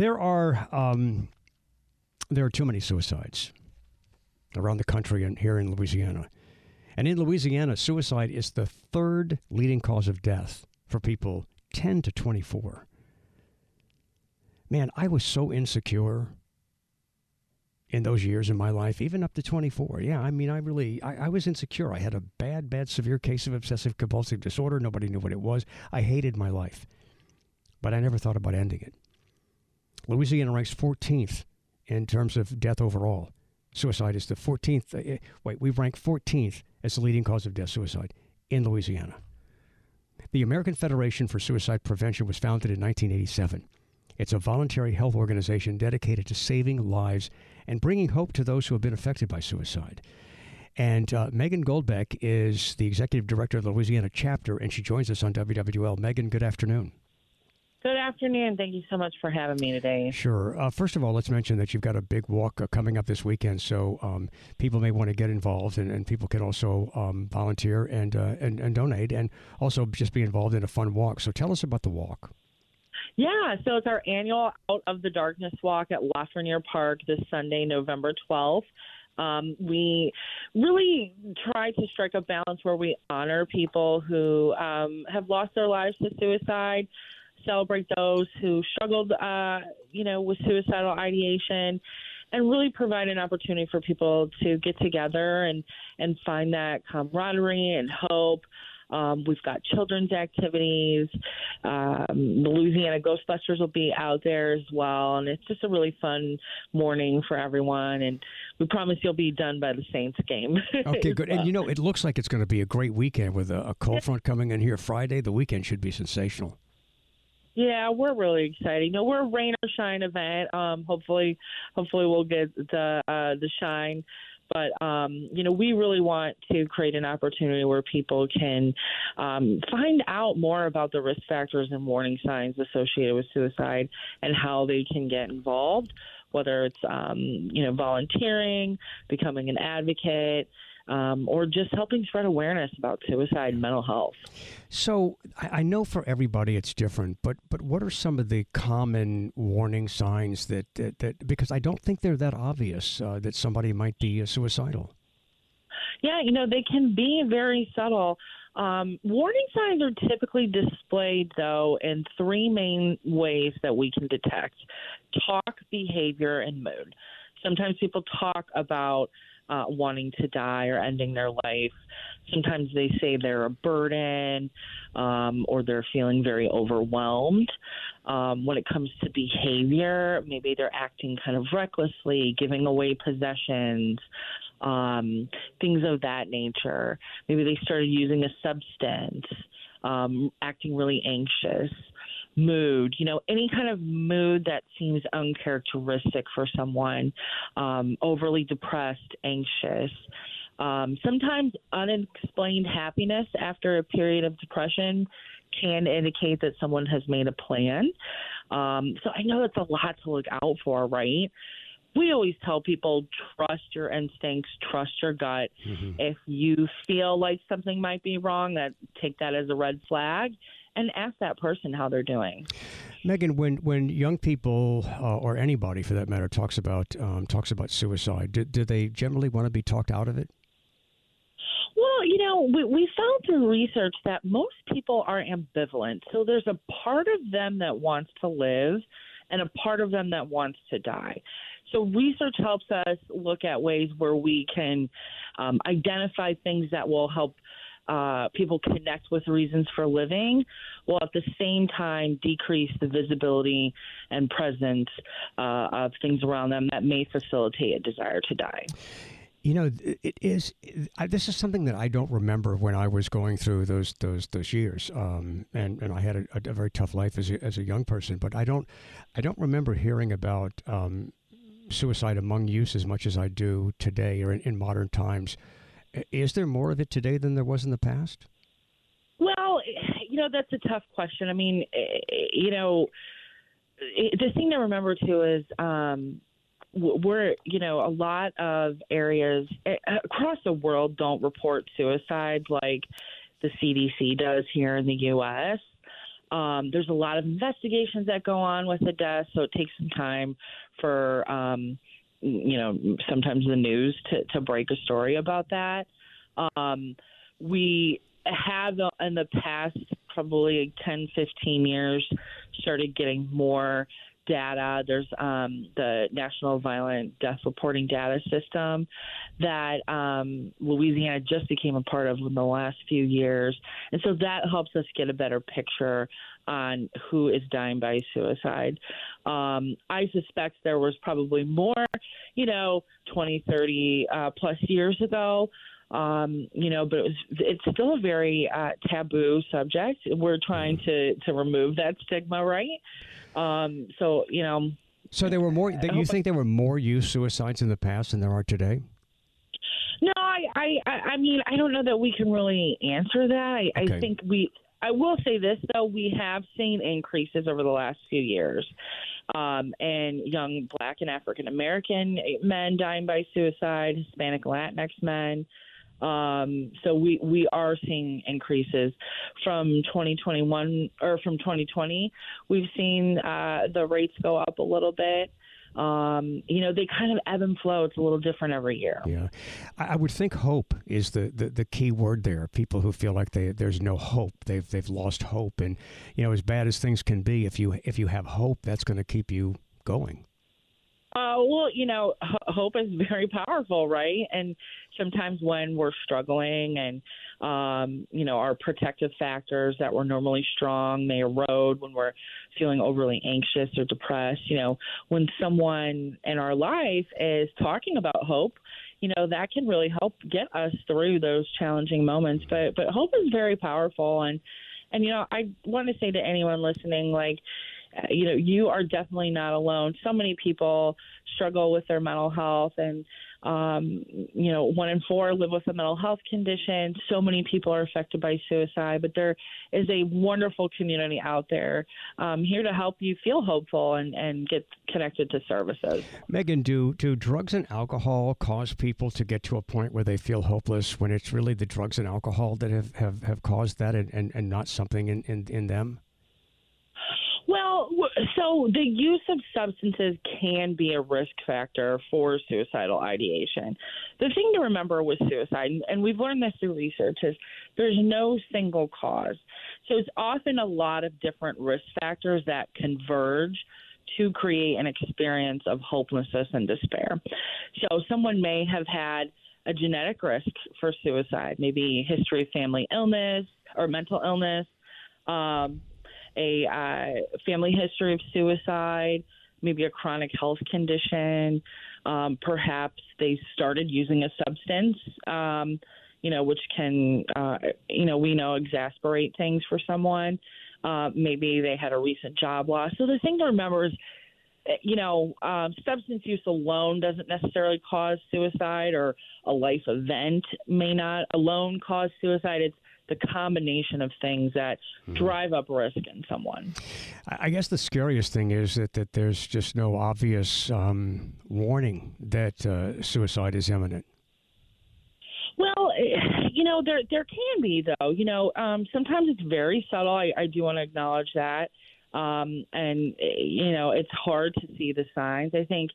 There are um, there are too many suicides around the country and here in Louisiana. And in Louisiana, suicide is the third leading cause of death for people 10 to 24. Man, I was so insecure in those years in my life, even up to 24. Yeah, I mean, I really, I, I, was insecure. I had a bad, bad, severe case of obsessive compulsive disorder. Nobody knew what it was. I hated my life, but I never thought about ending it. Louisiana ranks 14th in terms of death overall. Suicide is the 14th. Uh, wait, we rank 14th as the leading cause of death, suicide, in Louisiana. The American Federation for Suicide Prevention was founded in 1987. It's a voluntary health organization dedicated to saving lives and bringing hope to those who have been affected by suicide. And uh, Meghan Hornbeck is the executive director of the Louisiana chapter, and she joins us on WWL. Meghan, good afternoon. Good afternoon. Thank you so much for having me today. Sure. Uh, first of all, let's mention that you've got a big walk uh, coming up this weekend, so um, people may want to get involved, and, and people can also um, volunteer and, uh, and and donate, and also just be involved in a fun walk. So tell us about the walk. Yeah, so it's our annual Out of the Darkness walk at Lafreniere Park this Sunday, November 12th. Um, we really try to strike a balance where we honor people who um, have lost their lives to suicide celebrate those who struggled, uh, you know, with suicidal ideation, and really provide an opportunity for people to get together and and find that camaraderie and hope. Um, we've got children's activities. Um, the Louisiana Ghostbusters will be out there as well, and it's just a really fun morning for everyone. And we promise you'll be done by the Saints game. okay, good. And you know, it looks like it's going to be a great weekend with a, a cold front coming in here Friday. The weekend should be sensational. Yeah, we're really excited. You know, we're a rain or shine event. Um, hopefully, hopefully we'll get the uh, the shine. But um, you know, we really want to create an opportunity where people can um, find out more about the risk factors and warning signs associated with suicide and how they can get involved. Whether it's um, you know volunteering, becoming an advocate, um, or just helping spread awareness about suicide and mental health. So I know for everybody it's different, but but what are some of the common warning signs that that, that because I don't think they're that obvious uh, that somebody might be uh, suicidal. Yeah, you know they can be very subtle. Um, warning signs are typically displayed, though, in three main ways that we can detect talk, behavior, and mood. Sometimes people talk about uh, wanting to die or ending their life. Sometimes they say they're a burden um, or they're feeling very overwhelmed. Um, when it comes to behavior, maybe they're acting kind of recklessly, giving away possessions, um, things of that nature. Maybe they started using a substance, um, acting really anxious mood, you know, any kind of mood that seems uncharacteristic for someone, um, overly depressed, anxious. Um, sometimes unexplained happiness after a period of depression can indicate that someone has made a plan. Um, so I know that's a lot to look out for, right? we always tell people trust your instincts, trust your gut. Mm-hmm. If you feel like something might be wrong, that take that as a red flag and ask that person how they're doing. Meghan, when when young people uh, or anybody for that matter talks about um, talks about suicide, do, do they generally want to be talked out of it? Well, you know, we, we found through research that most people are ambivalent. So there's a part of them that wants to live and a part of them that wants to die. So research helps us look at ways where we can um, identify things that will help uh, people connect with reasons for living, while at the same time decrease the visibility and presence uh, of things around them that may facilitate a desire to die. You know, it is. this is something that I don't remember when I was going through those those those years, um, and and I had a, a, very tough life as a, as a young person. But I don't, I don't remember hearing about um, suicide among youth as much as I do today or in, in modern times. Is there more of it today than there was in the past? Well, you know that's a tough question. I mean, you know, the thing to remember too is um, we're you know a lot of areas across the world don't report suicides like the CDC does here in the U.S. Um, there's a lot of investigations that go on with the death, so it takes some time for um, you know sometimes the news to, to break a story about that. Um, we have in the past probably 10, 15 years started getting more data. There's um, the National Violent Death Reporting Data System that um, Louisiana just became a part of in the last few years. And so that helps us get a better picture on who is dying by suicide. Um, I suspect there was probably more, you know, 20, 30 uh, plus years ago. Um, you know, but it was, it's still a very uh, taboo subject. We're trying to to remove that stigma, right? Um, so you know. So there were more. You think there were more youth suicides in the past than there are today? No, I, I, I mean, I don't know that we can really answer that. I, okay. I think we. I will say this though: we have seen increases over the last few years, um, and young Black and African American men dying by suicide, Hispanic Latinx men. Um, so we, we are seeing increases from 2021 or from 2020. We've seen uh, the rates go up a little bit. Um, you know, they kind of ebb and flow. It's a little different every year. Yeah, I would think hope is the, the, the key word there. People who feel like they, there's no hope, they've they've lost hope, and you know, as bad as things can be, if you if you have hope, that's going to keep you going. Well, you know, hope is very powerful, right? And sometimes when we're struggling and, um, you know, our protective factors that were normally strong may erode when we're feeling overly anxious or depressed. You know, when someone in our life is talking about hope, you know, that can really help get us through those challenging moments. But but hope is very powerful, and and you know, I want to say to anyone listening, like you know, you are definitely not alone. So many people struggle with their mental health, and um, you know, one in four live with a mental health condition. So many people are affected by suicide, but there is a wonderful community out there um, here to help you feel hopeful and, and get connected to services. Meghan, do do drugs and alcohol cause people to get to a point where they feel hopeless when it's really the drugs and alcohol that have, have, have caused that and, and, and not something in, in, in them? So the use of substances can be a risk factor for suicidal ideation. The thing to remember with suicide, and we've learned this through research, is there's no single cause. So it's often a lot of different risk factors that converge to create an experience of hopelessness and despair. So someone may have had a genetic risk for suicide, maybe history of family illness or mental illness. Um, a uh, family history of suicide, maybe a chronic health condition. Um, perhaps they started using a substance, um, you know, which can, uh, you know, we know exasperate things for someone. Uh, maybe they had a recent job loss. So the thing to remember is, you know, um, substance use alone doesn't necessarily cause suicide, or a life event may not alone cause suicide. It's the combination of things that mm-hmm. drive up risk in someone. I guess the scariest thing is that, that there's just no obvious um, warning that uh, suicide is imminent. Well, eh, you know, there there can be though. You know, um, sometimes it's very subtle. I, I do want to acknowledge that, um, and eh, you know, it's hard to see the signs. I think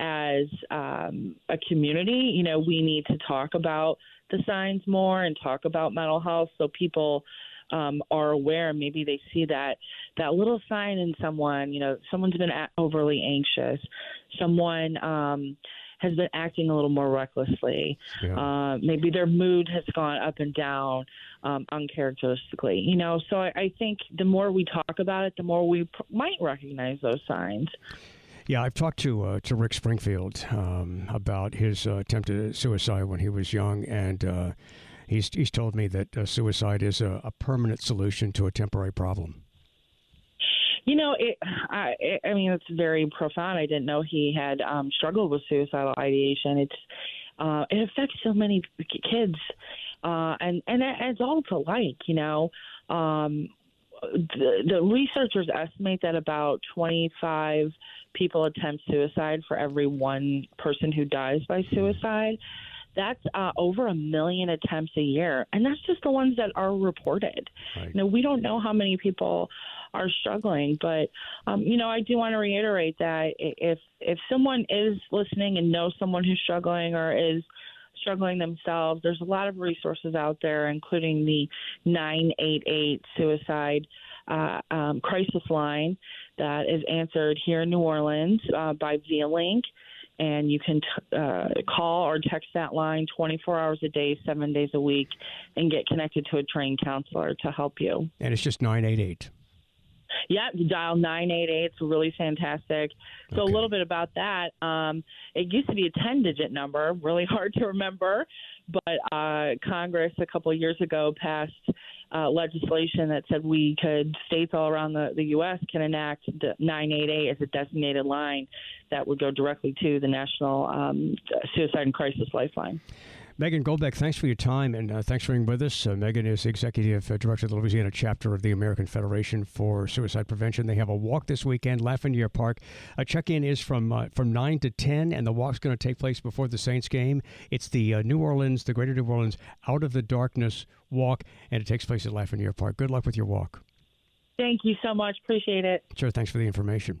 as um, a community, you know, we need to talk about the signs more and talk about mental health so people um, are aware. Maybe they see that that little sign in someone. You know, someone's been overly anxious. Someone. Um, has been acting a little more recklessly. Yeah. Uh, maybe their mood has gone up and down um, uncharacteristically. You know, so I, I think the more we talk about it, the more we pr- might recognize those signs. Yeah, I've talked to uh, to Rick Springfield um, about his uh, attempted suicide when he was young, and uh, he's he's told me that uh, suicide is a, a, permanent solution to a temporary problem. You know, it, I, I mean, it's very profound. I didn't know he had um, struggled with suicidal ideation. It's uh, it affects so many kids uh, and and adults alike. You know, um, the, the researchers estimate that about 25 people attempt suicide for every one person who dies by suicide. That's uh, over a million attempts a year, and that's just the ones that are reported. Right. You know, we don't know how many people are struggling, but um, you know, I do want to reiterate that if if someone is listening and knows someone who's struggling or is struggling themselves, there's a lot of resources out there, including the 988 suicide uh, um, crisis line that is answered here in New Orleans uh, by Via Link. And you can t- uh, call or text that line 24 hours a day, seven days a week, and get connected to a trained counselor to help you. And it's just 988. Yeah, you dial 988. It's really fantastic. So, okay. a little bit about that. Um, it used to be a 10 digit number, really hard to remember. But uh, Congress a couple of years ago passed uh, legislation that said we could states all around the, the U.S. can enact the 988 as a designated line that would go directly to the National um, Suicide and Crisis Lifeline. Meghan Hornbeck, thanks for your time and uh, thanks for being with us. Uh, Meghan is executive uh, director of the Louisiana chapter of the American Federation for Suicide Prevention. They have a walk this weekend, Lafreniere Park. A check-in is from uh, from nine to ten, and the walk's going to take place before the Saints game. It's the uh, New Orleans, the Greater New Orleans Out of the Darkness walk, and it takes place at Lafreniere Park. Good luck with your walk. Thank you so much. Appreciate it. Sure. Thanks for the information.